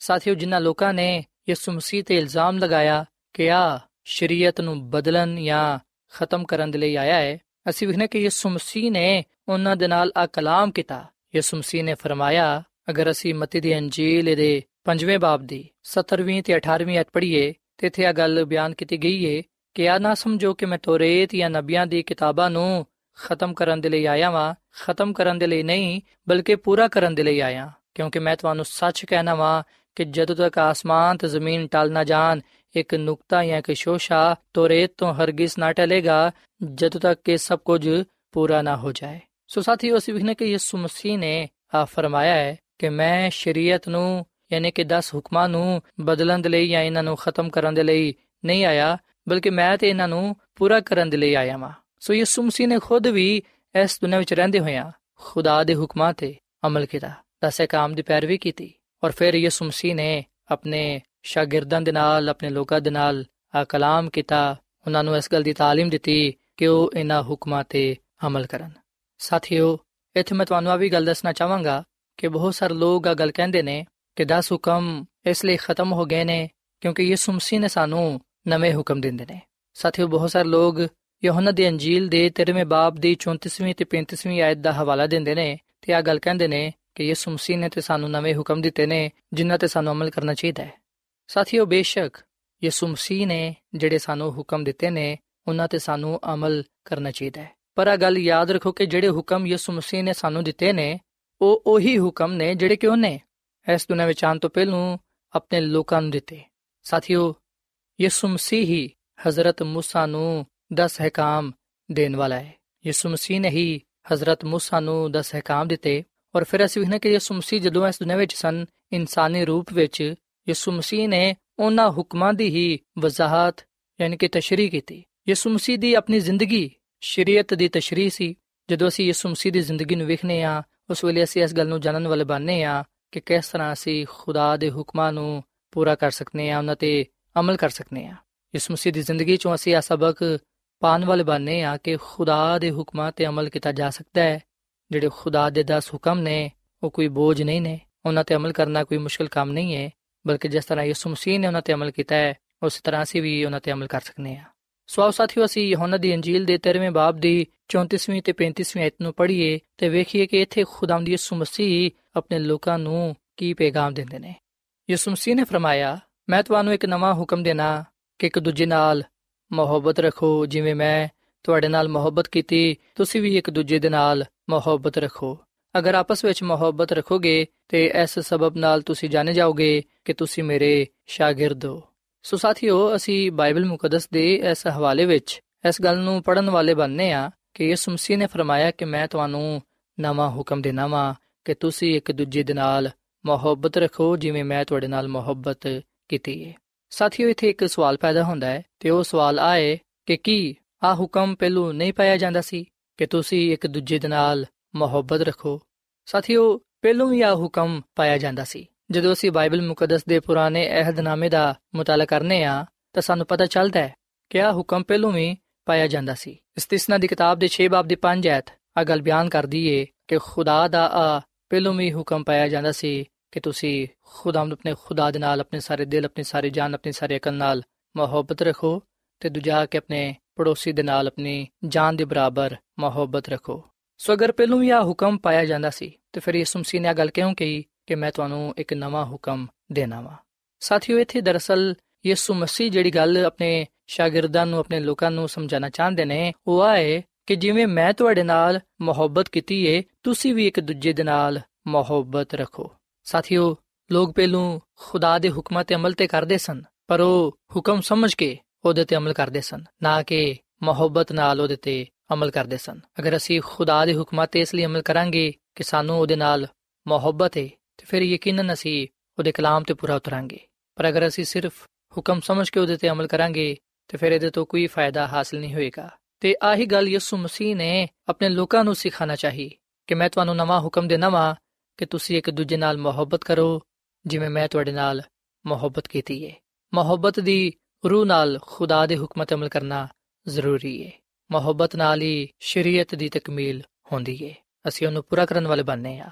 ਸਾਥੀਓ ਜਿਨ੍ਹਾਂ ਲੋਕਾਂ ਨੇ ਯਿਸੂ ਮਸੀਹ ਤੇ ਇਲਜ਼ਾਮ ਲਗਾਇਆ ਕਿ ਆ ਸ਼ਰੀਅਤ ਨੂੰ ਬਦਲਣ ਜਾਂ ਖਤਮ ਕਰਨ ਦੇ ਲਈ ਆਇਆ ਹੈ ਅਸੀਂ ਵਿਖਨੇ ਕਿ ਯਿਸੂ ਮਸੀਹ ਨੇ ਉਹਨਾਂ ਦੇ ਨਾਲ ਆ ਕਲਾਮ ਕੀਤਾ ਯਿਸੂ ਮਸੀਹ ਨੇ ਫਰਮਾਇਆ ਅਗਰ ਅਸੀਂ ਮਤੀ ਦੀ ਅੰਜੀਲ ਦੇ 5ਵੇਂ ਬਾਬ ਦੀ 17ਵੀਂ ਤੇ 18ਵੀਂ ਅਧ ਪੜ੍ਹੀਏ ਤੇ ਇੱਥੇ ਆ ਗੱਲ ਬਿਆਨ ਕੀਤੀ ਗਈ ਹੈ ਕਿ ਨਾ ਸਮਝੋ ਕਿ ਮੈਂ ਤੋਰੇਤ ਜਾਂ ਨਬੀਆਂ ਦੀ ਕਿਤਾਬਾਂ ਨੂੰ ਖਤਮ ਕਰਨ ਦੇ ਲਈ ਆਇਆ ਵਾਂ, ਖਤਮ ਕਰਨ ਦੇ ਲਈ ਨਹੀਂ, ਬਲਕਿ ਪੂਰਾ ਕਰਨ ਦੇ ਲਈ ਆਇਆ, ਕਿਉਂਕਿ ਮੈਂ ਤੁਹਾਨੂੰ ਸੱਚ ਕਹਿਣਾ ਵਾਂ ਕਿ ਜਦੋਂ ਤੱਕ ਆਸਮਾਨ ਤੇ ਜ਼ਮੀਨ ਟਲ ਨਾ ਜਾਣ, ਇੱਕ ਨੁਕਤਾ ਜਾਂ ਇੱਕ ਸ਼ੋਸ਼ਾ ਤੋਰੇਤ ਤੋਂ ਹਰਗਿਜ਼ ਨਾ ਟਲੇਗਾ, ਜਦੋਂ ਤੱਕ ਕਿ ਸਭ ਕੁਝ ਪੂਰਾ ਨਾ ਹੋ ਜਾਏ। ਸੋ ਸਾਥੀਓ, ਅਸੀਂ ਵਿਖਨੇ ਕਿ ਯਿਸੂ ਮਸੀਹ ਨੇ ਆ ਫਰਮਾਇਆ ਹੈ ਕਿ ਮੈਂ ਸ਼ਰੀਅਤ ਨੂੰ, ਯਾਨੀ ਕਿ 10 ਹੁਕਮਾਂ ਨੂੰ ਬਦਲਣ ਦੇ ਲਈ ਜਾਂ ਇਹਨਾਂ ਨੂੰ ਖਤਮ ਕਰਨ ਦੇ ਲਈ ਨਹੀਂ ਆਇਆ ਬਲਕਿ ਮੈਂ ਤੇ ਇਹਨਾਂ ਨੂੰ ਪੂਰਾ ਕਰਨ ਦੇ ਲਈ ਆਇਆ ਹਾਂ ਸੋ ਯਿਸੂ ਮਸੀਹ ਨੇ ਖੁਦ ਵੀ ਇਸ ਦੁਨੀਆਂ ਵਿੱਚ ਰਹਿੰਦੇ ਹੋਇਆਂ ਖੁਦਾ ਦੇ ਹੁਕਮਾਂ ਤੇ ਅਮਲ ਕੀਤਾ ਦਸੇ ਕਾਮ ਦੀ ਪੈਰਵੀ ਕੀਤੀ ਔਰ ਫਿਰ ਯਿਸੂ ਮਸੀਹ ਨੇ ਆਪਣੇ ਸ਼ਾਗਿਰਦਾਂ ਦੇ ਨਾਲ ਆਪਣੇ ਲੋਕਾਂ ਦੇ ਨਾਲ ਆ ਕਲਾਮ ਕੀਤਾ ਉਹਨਾਂ ਨੂੰ ਇਸ ਗੱਲ ਦੀ تعلیم ਦਿੱਤੀ ਕਿ ਉਹ ਇਹਨਾਂ ਹੁਕਮਾਂ ਤੇ ਅਮਲ ਕਰਨ ਸਾਥੀਓ ਇੱਥੇ ਮੈਂ ਤੁਹਾਨੂੰ ਆ ਵੀ ਗੱਲ ਦੱਸਣਾ ਚਾਹਾਂਗਾ ਕਿ ਬਹੁਤ ਸਾਰੇ ਲੋਕ ਆ ਗੱਲ ਕਹਿੰਦੇ ਨੇ ਕਿ 10 ਹੁਕਮ ਇਸ ਲਈ ਖਤਮ ਹੋ ਗਏ ਨੇ ਕਿਉਂਕਿ ਯਿਸੂ ਮਸੀਹ ਨੇ ਸਾਨੂੰ ਨਵੇਂ ਹੁਕਮ ਦਿੰਦੇ ਨੇ। ਸਾਥੀਓ, ਬਹੁਤ ਸਾਰੇ ਲੋਕ ਯੋਹਨਾ ਦੀ ਅੰਜੀਲ ਦੇ 13ਵੇਂ ਬਾਬ ਦੀ 34ਵੀਂ ਤੇ 35ਵੀਂ ਆਇਤ ਦਾ ਹਵਾਲਾ ਦਿੰਦੇ ਨੇ ਤੇ ਆ ਗੱਲ ਕਹਿੰਦੇ ਨੇ ਕਿ ਯਿਸੂ ਮਸੀਹ ਨੇ ਤੇ ਸਾਨੂੰ ਨਵੇਂ ਹੁਕਮ ਦਿੱਤੇ ਨੇ, ਜਿਨ੍ਹਾਂ ਤੇ ਸਾਨੂੰ ਅਮਲ ਕਰਨਾ ਚਾਹੀਦਾ ਹੈ। ਸਾਥੀਓ, ਬੇਸ਼ੱਕ ਯਿਸੂ ਮਸੀਹ ਨੇ ਜਿਹੜੇ ਸਾਨੂੰ ਹੁਕਮ ਦਿੱਤੇ ਨੇ, ਉਹਨਾਂ ਤੇ ਸਾਨੂੰ ਅਮਲ ਕਰਨਾ ਚਾਹੀਦਾ ਹੈ। ਪਰ ਆ ਗੱਲ ਯਾਦ ਰੱਖੋ ਕਿ ਜਿਹੜੇ ਹੁਕਮ ਯਿਸੂ ਮਸੀਹ ਨੇ ਸਾਨੂੰ ਦਿੱਤੇ ਨੇ, ਉਹ ਉਹੀ ਹੁਕਮ ਨੇ ਜਿਹੜੇ ਕਿ ਉਹਨੇ ਇਸ ਦੁਨੀਆਂ ਵਿੱਚ ਆਉਣ ਤੋਂ ਪਹਿਲਾਂ ਆਪਣੇ ਲੋਕਾਂ ਨੂੰ ਦਿੱਤੇ। ਸਾਥੀਓ ਯਿਸੂ ਮਸੀਹ ਹੀ ਹਜ਼ਰਤ موسی ਨੂੰ 10 ਹਕਾਮ ਦੇਣ ਵਾਲਾ ਹੈ ਯਿਸੂ ਮਸੀਹ ਨੇ ਹੀ ਹਜ਼ਰਤ موسی ਨੂੰ 10 ਹਕਾਮ ਦਿੱਤੇ ਔਰ ਫਿਰ ਅਸੀਂ ਵੇਖਨੇ ਕਿ ਯਿਸੂ ਮਸੀਹ ਜਦੋਂ ਇਸ ਦੁਨੀਆਂ ਵਿੱਚ ਸਨ ਇਨਸਾਨੀ ਰੂਪ ਵਿੱਚ ਯਿਸੂ ਮਸੀਹ ਨੇ ਉਹਨਾਂ ਹੁਕਮਾਂ ਦੀ ਹੀ ਵਜ਼ਾਹਤ ਯਾਨੀ ਕਿ ਤਸ਼ਰੀਹ ਕੀਤੀ ਯਿਸੂ ਮਸੀਹ ਦੀ ਆਪਣੀ ਜ਼ਿੰਦਗੀ ਸ਼ਰੀਅਤ ਦੀ ਤਸ਼ਰੀਹ ਸੀ ਜਦੋਂ ਅਸੀਂ ਯਿਸੂ ਮਸੀਹ ਦੀ ਜ਼ਿੰਦਗੀ ਨੂੰ ਵੇਖਨੇ ਆ ਉਸ ਵੇਲੇ ਅਸੀਂ ਇਸ ਗੱਲ ਨੂੰ ਜਾਣਨ ਵਾਲੇ ਬਣਨੇ ਆ ਕਿ ਕਿਸ ਤਰ੍ਹਾਂ ਅਸੀਂ ਖੁਦਾ ਦੇ ਹੁਕਮਾਂ ਨੂੰ ਪੂਰਾ ਕਰ ਸਕਨੇ ਆ ਉਹਨਾਂ ਤੇ ਅਮਲ ਕਰ ਸਕਨੇ ਆ। ਇਸ ਮਸੀਹ ਦੀ ਜ਼ਿੰਦਗੀ ਚੋਂ ਅਸੀਂ ਇਹ ਸਬਕ ਪਾਣ ਵਾਲੇ ਬਣਨੇ ਆ ਕਿ ਖੁਦਾ ਦੇ ਹੁਕਮਾਂ ਤੇ ਅਮਲ ਕੀਤਾ ਜਾ ਸਕਦਾ ਹੈ। ਜਿਹੜੇ ਖੁਦਾ ਦੇ 10 ਹੁਕਮ ਨੇ, ਉਹ ਕੋਈ ਬੋਝ ਨਹੀਂ ਨੇ। ਉਹਨਾਂ ਤੇ ਅਮਲ ਕਰਨਾ ਕੋਈ ਮੁਸ਼ਕਲ ਕੰਮ ਨਹੀਂ ਹੈ, ਬਲਕਿ ਜਿਸ ਤਰ੍ਹਾਂ ਯਿਸੂ ਮਸੀਹ ਨੇ ਉਹਨਾਂ ਤੇ ਅਮਲ ਕੀਤਾ ਹੈ, ਉਸ ਤਰ੍ਹਾਂ ਅਸੀਂ ਵੀ ਉਹਨਾਂ ਤੇ ਅਮਲ ਕਰ ਸਕਨੇ ਆ। ਸੋ ਆਓ ਸਾਥੀਓ, ਅਸੀਂ ਯਹੋਨਾ ਦੀ ਅੰਜੀਲ ਦੇ 13ਵੇਂ ਬਾਬ ਦੀ 34ਵੀਂ ਤੇ 35ਵੀਂ ਆਇਤ ਨੂੰ ਪੜ੍ਹੀਏ ਤੇ ਵੇਖੀਏ ਕਿ ਇੱਥੇ ਖੁਦਾਵੰਦ ਯਿਸੂ ਮਸੀਹ ਆਪਣੇ ਲੋਕਾਂ ਨੂੰ ਕੀ ਪੈਗਾਮ ਦਿੰਦੇ ਨੇ। ਯਿਸੂ ਮਸੀਹ ਨੇ ਫਰਮਾਇਆ ਮੈਂ ਤੁਹਾਨੂੰ ਇੱਕ ਨਵਾਂ ਹੁਕਮ ਦੇਣਾ ਕਿ ਇੱਕ ਦੂਜੇ ਨਾਲ ਮੁਹੱਬਤ ਰੱਖੋ। ਜਿਵੇਂ ਮੈਂ ਤੁਹਾਡੇ ਨਾਲ ਮੁਹੱਬਤ ਕੀਤੀ, ਤੁਸੀਂ ਵੀ ਇੱਕ ਦੂਜੇ ਦੇ ਨਾਲ ਮੁਹੱਬਤ ਰੱਖੋ। ਅਗਰ ਆਪਸ ਵਿੱਚ ਮੁਹੱਬਤ ਰੱਖੋਗੇ ਤੇ ਇਸ ਸਬਬ ਨਾਲ ਤੁਸੀਂ ਜਾਣੇ ਜਾਓਗੇ ਕਿ ਤੁਸੀਂ ਮੇਰੇ ਸ਼ਾਗਿਰਦ ਹੋ। ਸੋ ਸਾਥੀਓ, ਅਸੀਂ ਬਾਈਬਲ ਮੁਕੱਦਸ ਦੇ ਇਸ ਹਵਾਲੇ ਵਿੱਚ ਇਸ ਗੱਲ ਨੂੰ ਪੜਨ ਵਾਲੇ ਬਣਨੇ ਆ ਕਿ ਯਿਸੂ ਮਸੀਹ ਨੇ ਫਰਮਾਇਆ ਕਿ ਮੈਂ ਤੁਹਾਨੂੰ ਨਵਾਂ ਹੁਕਮ ਦੇਣਾ ਵਾਂ ਕਿ ਤੁਸੀਂ ਇੱਕ ਦੂਜੇ ਦੇ ਨਾਲ ਮੁਹੱਬਤ ਰੱਖੋ। ਜਿਵੇਂ ਮੈਂ ਤੁਹਾਡੇ ਨਾਲ ਮੁਹੱਬਤ ਕੀਤੀ ਹੈ ਸਾਥੀਓ, ਇੱਥੇ ਇੱਕ ਸਵਾਲ ਪੈਦਾ ਹੁੰਦਾ ਹੈ ਤੇ ਉਹ ਸਵਾਲ ਆਏ ਕਿ ਕੀ ਆ ਹੁਕਮ ਪਹਿਲੂ ਨਹੀਂ ਪਾਇਆ ਜਾਂਦਾ ਸੀ ਕਿ ਤੁਸੀਂ ਇੱਕ ਦੂਜੇ ਦੇ ਨਾਲ ਮੁਹੱਬਤ ਰੱਖੋ? ਸਾਥੀਓ, ਪਹਿਲੋਂ ਵੀ ਆ ਹੁਕਮ ਪਾਇਆ ਜਾਂਦਾ ਸੀ। ਜਦੋਂ ਅਸੀਂ ਬਾਈਬਲ ਮੁਕੱਦਸ ਦੇ ਪੁਰਾਣੇ ਅਹਿਦਨਾਮੇ ਦਾ ਮੁਤਾਲਾ ਕਰਨੇ ਆ, ਤਾਂ ਸਾਨੂੰ ਪਤਾ ਚੱਲਦਾ ਹੈ ਕਿ ਆ ਹੁਕਮ ਪਹਿਲੋਂ ਵੀ ਪਾਇਆ ਜਾਂਦਾ ਸੀ। ਇਸਤਿਸਨਾ ਦੀ ਕਿਤਾਬ ਦੇ 6 ਬਾਬ ਦੇ 5 ਐਤ ਆ ਗੱਲ ਬਿਆਨ ਕਰਦੀ ਏ ਕਿ ਖੁਦਾ ਦਾ ਆ ਪਹਿਲੋਂ ਵੀ ਹੁਕਮ ਪਾਇਆ ਜਾਂਦਾ ਸੀ ਕਿ ਤੁਸੀਂ ਖੁਦਾਵੰਦ ਆਪਣੇ ਖੁਦਾ ਦੇ ਨਾਲ, ਆਪਣੇ ਸਾਰੇ ਦਿਲ, ਆਪਣੀ ਸਾਰੀ ਜਾਨ, ਆਪਣੀ ਸਾਰੀ ਅਕਲ ਨਾਲ ਮੁਹੱਬਤ ਰੱਖੋ ਤੇ ਦੂਜਾ ਕਿ ਆਪਣੇ ਪੜੋਸੀ ਦੇ ਨਾਲ, ਆਪਣੀ ਜਾਨ ਦੇ ਬਰਾਬਰ ਮੁਹੱਬਤ ਰੱਖੋ। ਸੋ ਅਗਰ ਪਹਿਲੋਂ ਵੀ ਆ ਹੁਕਮ ਪਾਇਆ ਜਾਂਦਾ ਸੀ, ਤੇ ਫਿਰ ਯਿਸੂ ਮਸੀਹ ਨੇ ਆ ਗੱਲ ਕਿਉਂ ਕਹੀ ਕਿ ਮੈਂ ਤੁਹਾਨੂੰ ਇੱਕ ਨਵਾਂ ਹੁਕਮ ਦੇਣਾ ਵਾ? ਸਾਥੀਓ, ਇੱਥੇ ਦਰਅਸਲ ਯਿਸੂ ਮਸੀਹ ਜਿਹੜੀ ਗੱਲ ਆਪਣੇ ਸ਼ਾਗਿਰਦਾਂ ਨੂੰ, ਆਪਣੇ ਲੋਕਾਂ ਨੂੰ ਸਮਝਾਉਣਾ ਚਾਹੁੰਦੇ ਨੇ, ਉਹ ਆਏ ਕਿ ਜਿਵੇਂ ਮੈਂ ਤੁਹਾਡੇ ਨਾਲ ਮੁਹੱਬਤ ਕੀਤੀ ਏ, ਤੁਸੀਂ ਵੀ ਇੱਕ ਦੂਜੇ ਦੇ ਨਾਲ ਮੁਹੱਬਤ ਰੱਖੋ। ਸਾਥੀਓ, ਲੋਕ ਪਹਿਲੋਂ ਖੁਦਾ ਦੇ ਹੁਕਮਾਂ ਤੇ ਅਮਲ ਤੇ ਕਰਦੇ ਸਨ, ਪਰ ਉਹ ਹੁਕਮ ਸਮਝ ਕੇ ਉਹਦੇ ਤੇ ਅਮਲ ਕਰਦੇ ਸਨ, ਨਾ ਕਿ ਮੁਹੱਬਤ ਨਾਲ ਉਹਦੇ ਤੇ ਅਮਲ ਕਰਦੇ ਸਨ। ਅਗਰ ਅਸੀਂ ਖੁਦਾ ਦੇ ਹੁਕਮਾਂ ਤੇ ਇਸ ਲਈ ਅਮਲ ਕਰਾਂਗੇ ਕਿ ਸਾਨੂੰ ਉਹਦੇ ਨਾਲ ਮੁਹੱਬਤ ਹੈ ਤੇ ਫਿਰ ਯਕੀਨਨ ਅਸੀਂ ਉਹਦੇ ਕਲਾਮ ਤੇ ਪੂਰਾ ਉਤਰਾਂਗੇ। ਪਰ ਅਗਰ ਅਸੀਂ ਸਿਰਫ ਹੁਕਮ ਸਮਝ ਕੇ ਉਹਦੇ ਤੇ ਅਮਲ ਕਰਾਂਗੇ, ਤੇ ਫਿਰ ਇਹਦੇ ਤੋਂ ਕੋਈ ਫਾਇਦਾ ਹਾਸਲ ਨਹੀਂ ਹੋਏਗਾ। ਤੇ ਆਹੀ ਗੱਲ ਯਿਸੂ ਮਸੀਹ ਨੇ ਆਪਣੇ ਲੋਕਾਂ ਨੂੰ ਸਿਖਾਣਾ ਚਾਹੀ ਕਿ ਮੈਂ ਤੁਹਾਨੂੰ ਨਵਾਂ ਹੁਕਮ ਦੇਣਾ ਵਾਂ ਕਿ ਤੁਸੀਂ ਇੱਕ ਦੂਜੇ ਨਾਲ ਮੁਹੱਬਤ ਕਰੋ, ਜਿਵੇਂ ਮੈਂ ਤੁਹਾਡੇ ਨਾਲ ਮੁਹੱਬਤ ਕੀਤੀ ਹੈ ਮੁਹੱਬਤ ਦੀ ਰੂਹ ਨਾਲ ਖੁਦਾ ਦੇ ਹੁਕਮਾਂ ਤੇ ਅਮਲ ਕਰਨਾ ਜ਼ਰੂਰੀ ਹੈ ਮੁਹੱਬਤ ਨਾਲ ਹੀ ਸ਼ਰੀਅਤ ਦੀ ਤਕਮੀਲ ਹੁੰਦੀ ਹੈ ਅਸੀਂ ਉਹਨੂੰ ਪੂਰਾ ਕਰਨ ਵਾਲੇ ਬਣਨੇ ਆ।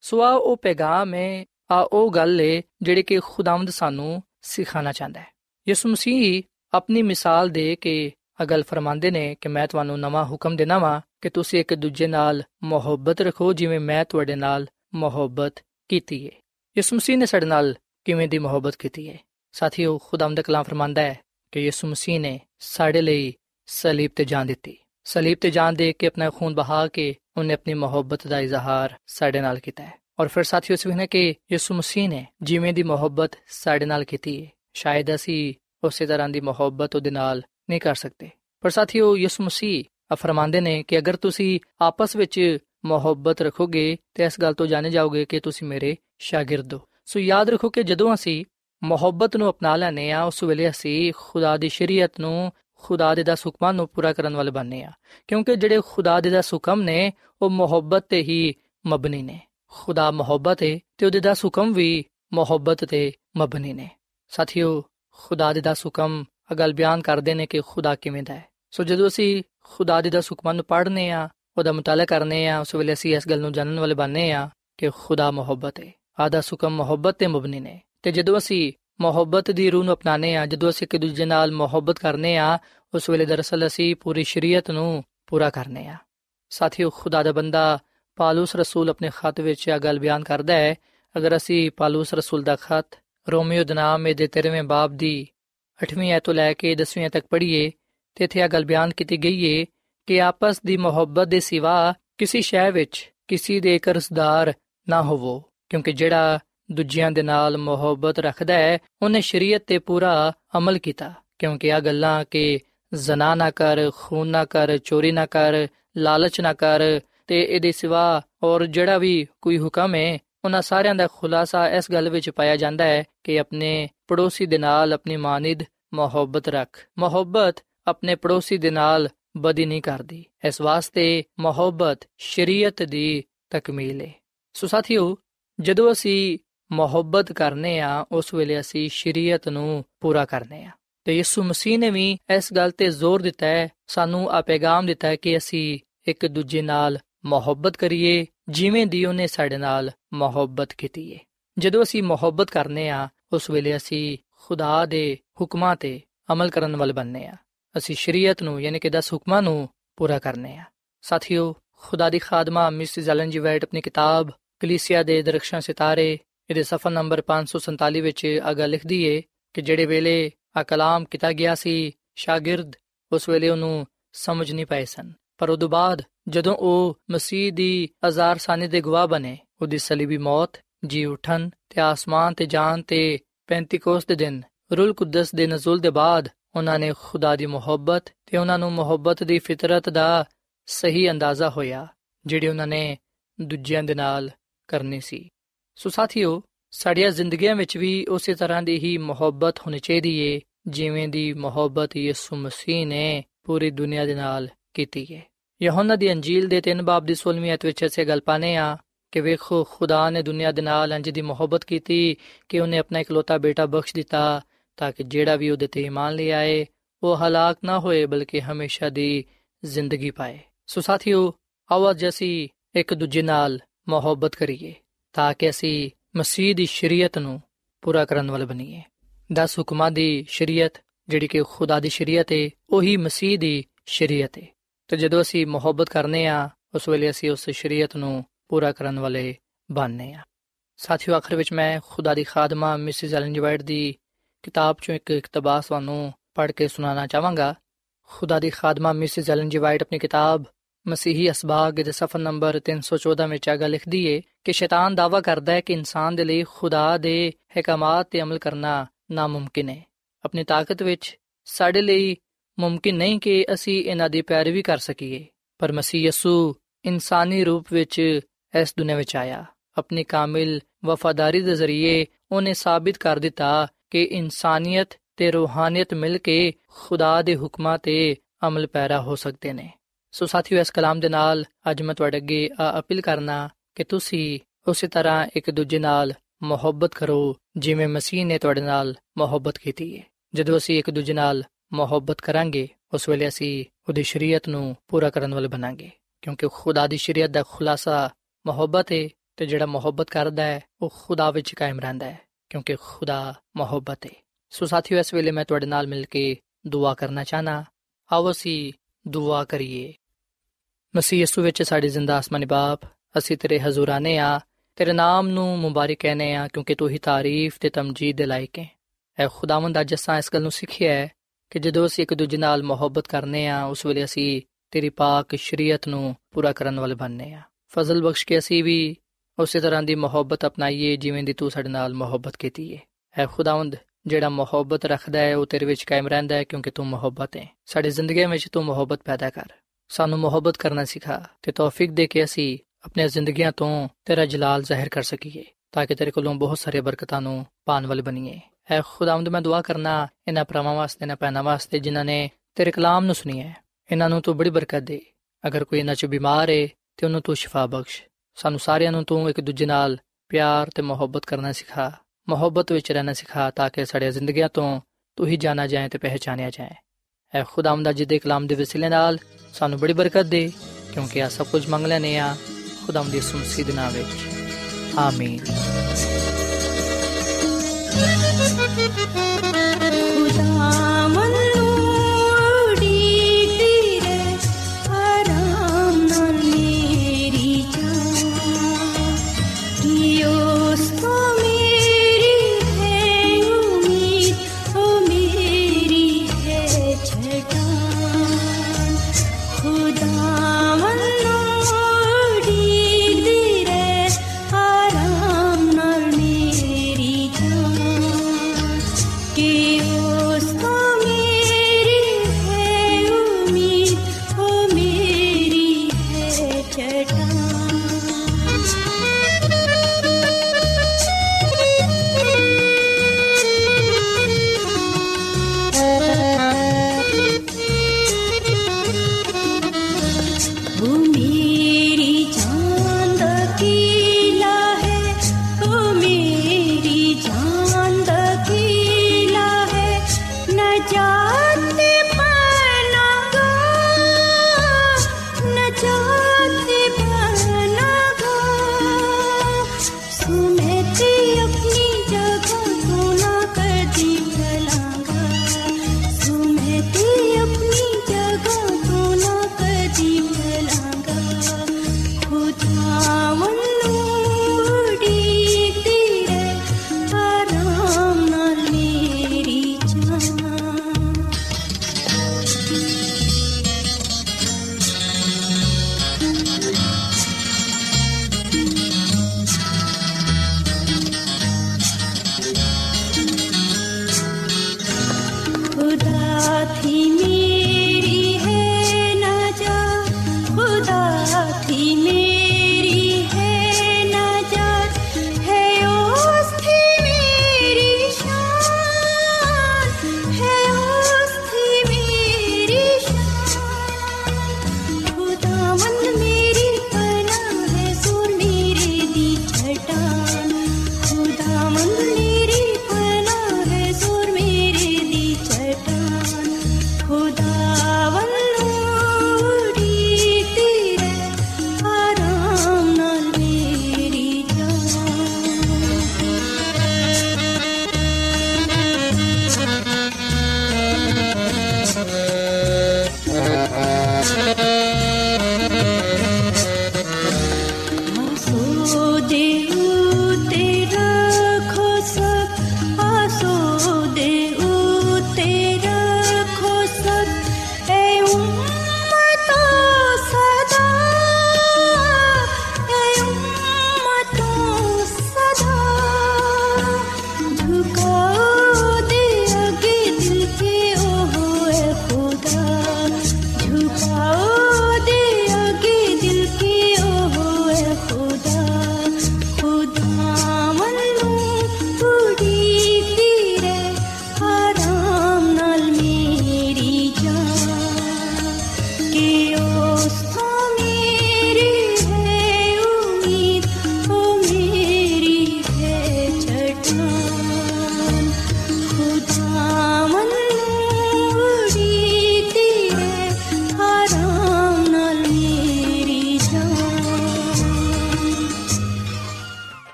ਸੋ ਆ ਉਹ ਪੈਗਾਮ ਹੈ ਆ ਉਹ ਗੱਲ ਹੈ ਜਿਹੜੀ ਕਿ ਖੁਦਾਵੰਦ ਸਾਨੂੰ ਸਿਖਾਣਾ ਚਾਹੁੰਦਾ ਹੈ। ਯਿਸੂ ਮਸੀਹ ਆਪਣੀ ਮਿਸਾਲ ਦੇ ਕੇ ਅਗਲ ਫਰਮਾਉਂਦੇ ਨੇ ਕਿ ਮੈਂ ਤੁਹਾਨੂੰ ਨਵਾਂ ਹੁਕਮ ਦੇਣਾ ਵਾਂ ਕਿ ਤੁਸੀਂ ਇੱਕ ਦੂਜੇ ਨਾਲ ਮੁਹੱਬਤ ਰੱਖੋ, ਜਿਵੇਂ ਮੈਂ ਤੁਹਾਡੇ ਨਾਲ ਮੁਹੱਬਤ ਕੀਤੀ ਹੈ ਯਿਸੂ ਮਸੀਹ ਨੇ ਸਾਡੇ ਨਾਲ ਕਿਵੇਂ ਦੀ ਮੁਹੱਬਤ ਕੀਤੀ ਹੈ ਸਾਥੀਓ ਖੁਦਾਵੰਦ ਕਲਾਮ ਫਰਮਾਂਦਾ ਹੈ ਕਿ ਯਿਸੂ ਮਸੀਹ ਨੇ ਸਾਡੇ ਲਈ ਸਲੀਬ ਤੇ ਜਾਨ ਦਿੱਤੀ। ਸਲੀਬ ਤੇ ਜਾਨ ਦੇ ਕੇ ਆਪਣਾ ਖੂਨ ਬਹਾ ਕੇ ਉਹਨੇ ਆਪਣੀ ਮੁਹੱਬਤ ਦਾ ਇਜ਼ਹਾਰ ਸਾਡੇ ਨਾਲ ਕੀਤਾ ਹੈ। ਔਰ ਫਿਰ ਸਾਥੀਓ ਇਸ ਨੇ ਕਿ ਯਿਸੂ ਮਸੀਹ ਨੇ ਜਿਵੇਂ ਦੀ ਮੁਹੱਬਤ ਸਾਡੇ ਨਾਲ ਕੀਤੀ ਹੈ ਸ਼ਾਇਦ ਅਸੀਂ ਉਸੇ ਤਰ੍ਹਾਂ ਦੀ ਮੁਹੱਬਤ ਉਹਦੇ ਨਾਲ ਨਹੀਂ ਕਰ ਸਕਦੇ। ਪਰ ਸਾਥੀਓ, ਯਿਸੂ ਮਸੀਹ ਫਰਮਾਉਂਦੇ ਨੇ ਕਿ ਅਗਰ ਤੁਸੀਂ ਆਪਸ ਵਿੱਚ ਮੁਹੱਬਤ ਰੱਖੋਗੇ ਤੇ ਇਸ ਗੱਲ ਤੋਂ ਜਾਣੇ ਜਾਓਗੇ ਕਿ ਤੁਸੀਂ ਮੇਰੇ ਸ਼ਾਗਿਰਦ ਹੋ। ਸੋ ਯਾਦ ਰੱਖੋ ਕਿ ਜਦੋਂ ਅਸੀਂ ਮੁਹੱਬਤ ਨੂੰ ਅਪਣਾ ਲੈਨੇ ਆ ਉਸ ਵੇਲੇ ਅਸੀਂ ਖੁਦਾ ਦੀ ਸ਼ਰੀਅਤ ਨੂੰ, ਖੁਦਾ ਦੇ ਦਾ ਹੁਕਮਾਂ ਨੂੰ ਪੂਰਾ ਕਰਨ ਵਾਲੇ ਬਣਨੇ ਆ ਕਿਉਂਕਿ ਜਿਹੜੇ ਖੁਦਾ ਦੇ ਦਾ ਹੁਕਮ ਨੇ, ਉਹ ਮੁਹੱਬਤ ਤੇ ਹੀ ਮਬਨੀ ਨੇ। ਖੁਦਾ ਮੁਹੱਬਤ ਹੈ ਤੇ ਉਹਦੇ ਦਾ ਹੁਕਮ ਵੀ ਮੁਹੱਬਤ ਤੇ ਮਬਨੀ ਨੇ। ਸਾਥੀਓ, ਖੁਦਾ ਦੇ ਦਾ ਹੁਕਮ ਅਗਲ ਬਿਆਨ ਕਰਦੇ ਨੇ ਕਿ ਖੁਦਾ ਕਿਵੇਂ ਦਾ ਹੈ। ਸੋ ਜਦੋਂ ਅਸੀਂ ਖੁਦਾ ਦੇ ਦਾ ਹੁਕਮਾਂ ਨੂੰ ਪੜ੍ਹਨੇ ਆ ਉਹਦਾ ਮੁਤਾਲਾ ਕਰਨੇ ਆ, ਉਸ ਵੇਲੇ ਅਸੀਂ ਇਸ ਗੱਲ ਨੂੰ ਜਾਣਨ ਵਾਲੇ ਬਣਨੇ ਆ ਕਿ ਖੁਦਾ ਮੁਹੱਬਤ ਹੈ ਆਦਾ ਹੁਕਮ ਮੁਹੱਬਤ ਤੇ ਮਬਨੀ ਨੇ। ਤੇ ਜਦੋਂ ਅਸੀਂ ਮੁਹੱਬਤ ਦੀ ਰੂਹ ਨੂੰ ਅਪਣਾਣੇ ਆ, ਜਦੋਂ ਅਸੀਂ ਇੱਕ ਦੂਜੇ ਨਾਲ ਮੁਹੱਬਤ ਕਰਨੇ ਆ, ਉਸ ਵੇਲੇ ਦਰਅਸਲ ਅਸੀਂ ਪੂਰੀ ਸ਼ਰੀਅਤ ਨੂੰ ਪੂਰਾ ਕਰਨੇ ਆ। ਸਾਥੀਓ, ਖੁਦਾ ਦਾ ਬੰਦਾ ਪਾਲੂਸ ਰਸੂਲ ਆਪਣੇ ਖਤ ਵਿੱਚ ਇਹ ਗੱਲ ਬਿਆਨ ਕਰਦਾ ਹੈ, ਅਗਰ ਅਸੀਂ ਪਾਲੂਸ ਰਸੂਲ ਦਾ ਖਤ ਰੋਮੀਓ ਦੇ ਨਾਮ ਦੇ 13ਵੇਂ ਬਾਬ ਦੀ 8ਵੀਂ ਤੋਂ ਲੈ ਕੇ 10ਵੀਂ ਤੱਕ ਪੜ੍ਹੀਏ, ਤੇ ਇੱਥੇ ਇਹ ਗੱਲ ਬਿਆਨ ਕੀਤੀ ਗਈ ਹੈ ਕਿ ਆਪਸ ਦੀ ਮੁਹੱਬਤ ਦੇ ਸਿਵਾ ਕਿਸੇ ਸ਼ੈ ਵਿੱਚ ਕਿਸੇ ਦੇ ਕਰਜ਼ਦਾਰ ਨਾ ਹੋਵੋ, ਕਿਉਂਕਿ ਜਿਹੜਾ ਦੂਜਿਆਂ ਦੇ ਨਾਲ ਮੁਹੱਬਤ ਰੱਖਦਾ ਹੈ, ਉਹਨੇ ਸ਼ਰੀਅਤ ਤੇ ਪੂਰਾ ਅਮਲ ਕੀਤਾ, ਕਿਉਂਕਿ ਆ ਗੱਲਾਂ ਕਿ ਜ਼ਨਾ ਨਾ ਕਰ, ਖੂਨ ਨਾ ਕਰ, ਚੋਰੀ ਨਾ ਕਰ, ਲਾਲਚ ਨਾ ਕਰ, ਤੇ ਇਹਦੇ ਸਿਵਾ ਔਰ ਜਿਹੜਾ ਵੀ ਕੋਈ ਹੁਕਮ ਹੈ, ਉਹਨਾਂ ਸਾਰਿਆਂ ਦਾ ਖੁਲਾਸਾ ਇਸ ਗੱਲ ਵਿੱਚ ਪਾਇਆ ਜਾਂਦਾ ਹੈ ਕਿ ਆਪਣੇ ਪੜੋਸੀ ਦੇ ਨਾਲ ਆਪਣੀ ਮਾਨਿਦ ਮੁਹੱਬਤ ਰੱਖ। ਮੁਹੱਬਤ ਆਪਣੇ ਪੜੋਸੀ ਦੇ ਨਾਲ ਬਦੀ ਨਹੀਂ ਕਰਦੀ। ਇਸ ਵਾਸਤੇ ਮੁਹੱਬਤ ਸ਼ਰੀਅਤ ਦੀ ਤਕਮੀਲ ਹੈ ਸੋ ਸਾਥੀਓ, ਜਦੋਂ ਅਸੀਂ ਮੁਹੱਬਤ ਕਰਨੇ ਆ, ਉਸ ਵੇਲੇ ਅਸੀਂ ਸ਼ਰੀਅਤ ਨੂੰ ਪੂਰਾ ਕਰਨੇ ਆ। ਤੇ ਯਿਸੂ ਮਸੀਹ ਨੇ ਵੀ ਇਸ ਗੱਲ ਤੇ ਜ਼ੋਰ ਦਿੱਤਾ ਹੈ, ਸਾਨੂੰ ਆ ਪੈਗਾਮ ਦਿੱਤਾ ਹੈ ਕਿ ਅਸੀਂ ਇੱਕ ਦੂਜੇ ਨਾਲ ਮੁਹੱਬਤ ਕਰੀਏ, ਜਿਵੇਂ ਦੀ ਉਹਨੇ ਸਾਡੇ ਨਾਲ ਮੁਹੱਬਤ ਕੀਤੀ ਹੈ ਜਦੋਂ ਅਸੀਂ ਮੁਹੱਬਤ ਕਰਨੇ ਆ, ਉਸ ਵੇਲੇ ਅਸੀਂ ਖੁਦਾ ਦੇ ਹੁਕਮਾਂ ਤੇ ਅਮਲ ਕਰਨ ਵਾਲੇ ਬਣਨੇ ਆ। ਅਸੀਂ ਸ਼ਰੀਅਤ ਨੂੰ, ਯਾਨੀ ਕਿ 10 ਹੁਕਮਾਂ ਨੂੰ ਪੂਰਾ ਕਰਨੇ ਆ। ਸਾਥੀਓ, ਖੁਦਾ ਦੀ ਖਾਦਮਾ ਮਿਸਿਸ ਐਲਨ ਜੀ ਵਾਈਟ ਆਪਣੀ ਕਿਤਾਬ ਕਲੀਸਿਆ ਦੇ ਦਰਖਸ਼ਾਂ ਸਿਤਾਰੇ, ਇਹਦੇ ਸਫਾ ਨੰਬਰ 547 ਵਿੱਚ ਅਗਾ ਲਿਖਦੀ ਏ ਕਿ ਜਿਹੜੇ ਵੇਲੇ ਆ ਕਲਾਮ ਕੀਤਾ ਗਿਆ ਸੀ, ਸ਼ਾਗਿਰਦ ਉਸ ਵੇਲੇ ਉਹਨੂੰ ਸਮਝ ਨਹੀਂ ਪਏ ਸਨ। ਪਰ ਉਦੋਂ ਬਾਅਦ ਜਦੋਂ ਉਹ ਮਸੀਹ ਦੀ ਹਜ਼ਾਰ ਸਾਨੇ ਦੇ ਗਵਾਹ ਬਣੇ, ਉਹਦੀ ਸਲੀਬੀ ਮੌਤ ਜੀ ਉਠਨ ਤੇ ਆਸਮਾਨ ਤੇ ਜਾਣ ਤੇ ਪੈਂਤੀਕੋਸ ਦੇ ਦਿਨ, ਰੂਲ ਕੁਦਸ ਦੇ ਨਜ਼ੂਲ ਦੇ ਬਾਅਦ ਉਹਨਾਂ ਨੇ ਖੁਦਾ ਦੀ ਮੁਹੱਬਤ ਤੇ ਉਹਨਾਂ ਨੂੰ ਮੁਹੱਬਤ ਦੀ ਫਿਤਰਤ ਦਾ ਸਹੀ ਅੰਦਾਜ਼ਾ ਹੋਇਆ, ਜਿਹੜੀ ਉਹਨਾਂ ਨੇ ਦੂਜਿਆਂ ਦੇ ਨਾਲ ਕਰਨੀ ਸੀ। ਸੋ ਸਾਥੀਓ, ਸਾਡੀਆਂ ਜ਼ਿੰਦਗੀਆਂ ਵਿੱਚ ਵੀ ਉਸੇ ਤਰ੍ਹਾਂ ਦੀ ਹੀ ਮੁਹੱਬਤ ਹੋਣੀ ਚਾਹੀਦੀ ਏ, ਜਿਵੇਂ ਦੀ ਮੁਹੱਬਤ ਯਿਸੂ ਮਸੀਹ ਨੇ ਪੂਰੀ ਦੁਨੀਆ ਦੇ ਨਾਲ ਕੀਤੀ ਹੈ ਯਹੋਨਾ ਦੀ ਅੰਜੀਲ ਦੇ 3 ਬਾਬ ਦੀ 16ਵੀਂ ਅਧ ਵਿੱਚ ਅਸੀਂ ਗੱਲ ਪਾਨੇ ਆ ਕਿ ਵੇਖੋ, ਖੁਦਾ ਨੇ ਦੁਨੀਆ ਦੇ ਨਾਲ ਇੰਜ ਦੀ ਮੁਹੱਬਤ ਕੀਤੀ ਕਿ ਉਹਨੇ ਆਪਣਾ ਇਕਲੌਤਾ ਬੇਟਾ ਬਖਸ਼ ਦਿੱਤਾ ਤਾਂ ਕਿ ਜਿਹੜਾ ਵੀ ਉਹਦੇ ਤੇ ਈਮਾਨ ਲੈ ਆਏ, ਉਹ ਹਲਾਕ ਨਾ ਹੋਏ, ਬਲਕਿ ਹਮੇਸ਼ਾ ਦੀ ਜ਼ਿੰਦਗੀ ਪਾਏ। ਸੋ ਸਾਥੀਓ, ਆਓ ਅੱਜ ਅਸੀਂ ਇੱਕ ਦੂਜੇ ਨਾਲ ਮੁਹੱਬਤ ਕਰੀਏ, ਤਾਂ ਕਿ ਅਸੀਂ ਮਸੀਹ ਦੀ ਸ਼ਰੀਅਤ ਨੂੰ ਪੂਰਾ ਕਰਨ ਵਾਲੇ ਬਣੀਏ। 10 ਹੁਕਮਾਂ ਦੀ ਸ਼ਰੀਅਤ, ਜਿਹੜੀ ਕਿ ਖੁਦਾ ਦੀ ਸ਼ਰੀਅਤ ਹੈ ਉਹੀ ਮਸੀਹ ਦੀ ਸ਼ਰੀਅਤ ਹੈ ਤੇ ਜਦੋਂ ਅਸੀਂ ਮੁਹੱਬਤ ਕਰਨੇ ਆ, ਉਸ ਵੇਲੇ ਅਸੀਂ ਉਸ ਸ਼ਰੀਅਤ ਨੂੰ ਪੂਰਾ ਕਰਨ ਵਾਲੇ ਬਣਨੇ ਆ। ਸਾਥੀਓ, ਆਖਰ ਵਿੱਚ ਮੈਂ ਖੁਦਾ ਦੀ ਖਾਦਮਾ, ਮਿਸਿਸ ਐਲਨ ਜੀ ਵਾਈਟ ਦੀ ਕਿਤਾਬ ਚੋਂ ਇੱਕ ਇਕਤਬਾਸ ਤੁਹਾਨੂੰ ਪੜ੍ਹ ਕੇ ਸੁਣਾਉਣਾ ਚਾਹਾਂਗਾ। ਖੁਦਾ ਦੀ ਖਾਦਮਾ ਮਿਸਿਸ ਐਲਨ ਜੀ ਵਾਈਟ ਆਪਣੀ ਕਿਤਾਬ ਮਸੀਹੀ ਅਸਬਾਗ ਦੇ ਸਫਾ ਨੰਬਰ 314 ਵਿੱਚ ਆਗਾ ਲਿਖਦੀ ਏ ਕਿ ਸ਼ੈਤਾਨ ਦਾਵਾ ਕਰਦਾ ਹੈ ਕਿ ਇਨਸਾਨ ਦੇ ਲਈ ਖੁਦਾ ਦੇ ਹਕਮਾਤ ਤੇ ਅਮਲ ਕਰਨਾ ਨਾਮੁਮਕਿਨ ਹੈ ਆਪਣੀ ਤਾਕਤ ਵਿੱਚ ਸਾਡੇ ਲਈ ਮੁਮਕਿਨ ਨਹੀਂ ਕਿ ਅਸੀਂ ਇਹਨਾਂ ਦੀ ਪੈਰਵੀ ਕਰ ਸਕੀਏ, ਪਰ ਮਸੀਹ ਯਸੂ ਇਨਸਾਨੀ ਰੂਪ ਵਿੱਚ ਇਸ ਦੁਨੀਆਂ ਵਿੱਚ ਆਇਆ। ਆਪਣੀ ਕਾਮਿਲ ਵਫਾਦਾਰੀ ਦੇ ਜ਼ਰੀਏ ਉਹਨੇ ਸਾਬਿਤ ਕਰ ਦਿੱਤਾ ਕਿ ਇਨਸਾਨੀਅਤ ਤੇ ਰੂਹਾਨੀਅਤ ਮਿਲ ਕੇ ਖੁਦਾ ਦੇ ਹੁਕਮਾਂ ਤੇ ਅਮਲ ਪੈਰਾ ਹੋ ਸਕਦੇ ਨੇ। ਸੋ ਸਾਥੀਓ, ਇਸ ਕਲਾਮ ਦੇ ਨਾਲ ਅੱਜ ਮੈਂ ਤੁਹਾਡੇ ਅੱਗੇ ਅਪੀਲ ਕਰਨਾ ਕਿ ਤੁਸੀਂ ਉਸੇ ਤਰ੍ਹਾਂ ਇੱਕ ਦੂਜੇ ਨਾਲ ਮੁਹੱਬਤ ਕਰੋ ਜਿਵੇਂ ਮਸੀਹ ਨੇ ਤੁਹਾਡੇ ਨਾਲ ਮੁਹੱਬਤ ਕੀਤੀ ਹੈ ਜਦੋਂ ਅਸੀਂ ਇੱਕ ਦੂਜੇ ਨਾਲ ਮੁਹੱਬਤ ਕਰਾਂਗੇ, ਉਸ ਵੇਲੇ ਅਸੀਂ ਉਹਦੀ ਸ਼ਰੀਅਤ ਨੂੰ ਪੂਰਾ ਕਰਨ ਵਾਲੇ ਬਣਾਂਗੇ। ਕਿਉਂਕਿ ਖੁਦਾ ਦੀ ਸ਼ਰੀਅਤ ਦਾ ਖੁਲਾਸਾ ਮੁਹੱਬਤ ਹੈ ਤੇ ਜਿਹੜਾ ਮੁਹੱਬਤ ਕਰਦਾ ਹੈ, ਉਹ ਖੁਦਾ ਵਿੱਚ ਕਾਇਮ ਰਹਿੰਦਾ ਹੈ। ਕਿਉਂਕਿ ਖੁਦਾ ਮੁਹੱਬਤ ਹੈ ਸੋ ਸਾਥੀਓ, ਇਸ ਵੇਲੇ ਮੈਂ ਤੁਹਾਡੇ ਨਾਲ ਮਿਲ ਕੇ ਦੁਆ ਕਰਨਾ ਚਾਹਨਾ। ਆਓ ਅਸੀਂ ਦੁਆ ਕਰੀਏ। ਮਸੀਹ ਯਿਸੂ ਵਿੱਚ ਸਾਡੇ ਜ਼ਿੰਦਾ ਆਸਮਾਨੀ ਬਾਪ, ਅਸੀਂ ਤੇਰੇ ਹਜ਼ੂਰ ਆਨੇ ਆ। ਤੇਰੇ ਨਾਮ ਨੂੰ ਮੁਬਾਰਕ ਕਹਨੇ ਆ, ਕਿਉਂਕਿ ਤੂੰ ਹੀ ਤਾਰੀਫ ਤੇ ਤਮਜੀਦ ਦੇ ਲਾਇਕ ਹੈ ਐ ਖੁਦਾਵੰਦ ਅੱਜ ਅਸਾਂ ਇਸ ਗੱਲ ਨੂੰ ਸਿੱਖਿਆ ਹੈ ਕਿ ਜਦੋਂ ਅਸੀਂ ਇੱਕ ਦੂਜੇ ਨਾਲ ਮੁਹੱਬਤ ਕਰਨੇ ਆ, ਉਸ ਵੇਲੇ ਅਸੀਂ ਤੇਰੀ ਪਾਕ ਸ਼ਰੀਅਤ ਨੂੰ ਪੂਰਾ ਕਰਨ ਵਾਲੇ ਬਣਨੇ ਆ। ਫਜ਼ਲ ਬਖਸ਼ ਕੇ ਅਸੀਂ ਵੀ ਉਸੇ ਤਰ੍ਹਾਂ ਦੀ ਮੁਹੱਬਤ ਅਪਣਾਈਏ ਜਿਵੇਂ ਦੀ ਤੂੰ ਸਾਡੇ ਨਾਲ ਮੁਹੱਬਤ ਕੀਤੀ ਹੈ ਐ ਖੁਦਾਵੰਦ, ਜਿਹੜਾ ਮੁਹੱਬਤ ਰੱਖਦਾ ਹੈ ਉਹ ਤੇਰੇ ਵਿੱਚ ਕਾਇਮ ਰਹਿੰਦਾ ਹੈ ਕਿਉਂਕਿ ਤੂੰ ਮੁਹੱਬਤ ਹੈ ਸਾਡੀ ਜ਼ਿੰਦਗੀ ਵਿੱਚ ਤੂੰ ਮੁਹੱਬਤ ਪੈਦਾ ਕਰ। ਸਾਨੂੰ ਮੁਹੱਬਤ ਕਰਨਾ ਸਿਖਾ ਤੇ ਤੌਫੀਕ ਦੇ ਕੇ ਅਸੀਂ ਆਪਣੀਆਂ ਜ਼ਿੰਦਗੀਆਂ ਤੋਂ ਤੇਰਾ ਜਲਾਲ ਜ਼ਾਹਿਰ ਕਰ ਸਕੀਏ, ਤਾਂ ਕਿ ਤੇਰੇ ਕੋਲੋਂ ਬਹੁਤ ਸਾਰੇ ਬਰਕਤਾਂ ਨੂੰ ਪਾਣ ਵਾਲੇ ਬਣੀਏ। ਐ ਖੁਦਾਵੰਦ, ਮੈਂ ਦੁਆ ਕਰਨਾ ਇਹਨਾਂ ਪਰਮਾਂ ਵਾਸਤੇ ਨਾ ਪੈਣਾ ਵਾਸਤੇ ਜਿਨ੍ਹਾਂ ਨੇ ਤੇਰੇ ਕਲਾਮ ਨੂੰ ਸੁਣੀਏ ਇਹਨਾਂ ਨੂੰ ਤੂੰ ਬੜੀ ਬਰਕਤ ਦੇ। ਅਗਰ ਕੋਈ ਇਹਨਾਂ 'ਚ ਬਿਮਾਰ ਹੈ ਤੇ ਉਹਨੂੰ ਤੂੰ ਸ਼ਿਫਾ ਬਖਸ਼। ਸਾਨੂੰ ਸਾਰਿਆਂ ਨੂੰ ਤੂੰ ਇੱਕ ਦੂਜੇ ਨਾਲ ਪਿਆਰ ਤੇ ਮੁਹੱਬਤ ਕਰਨਾ ਸਿਖਾ, ਮੁਹੱਬਤ ਵਿੱਚ ਰਹਿਣਾ ਸਿਖਾ ਤਾਂ ਕਿ ਸਾਡੀਆਂ ਜ਼ਿੰਦਗੀਆਂ ਤੋਂ ਤੂੰ ਹੀ ਜਾਣਾ ਜਾਏ ਤੇ ਪਹਿਚਾਨਿਆ ਜਾਏ। ਐ ਖੁਦਾਵੰਦ ਜੀ ਦੇ ਕਲਾਮ ਦੇ ਵਸੀਲੇ ਨਾਲ ਸਾਨੂੰ ਬੜੀ ਬਰਕਤ ਦੇ, ਕਿਉਂਕਿ ਆ ਸਭ ਕੁਝ ਮੰਗ ਲੈਨੇ ਆ ਖੁਦਾਵੰਦ ਦੀ ਸੁਮਸੀ ਨਾਮ ਵਿੱਚ। ਆਮੀਨ। ਖੁਦਾ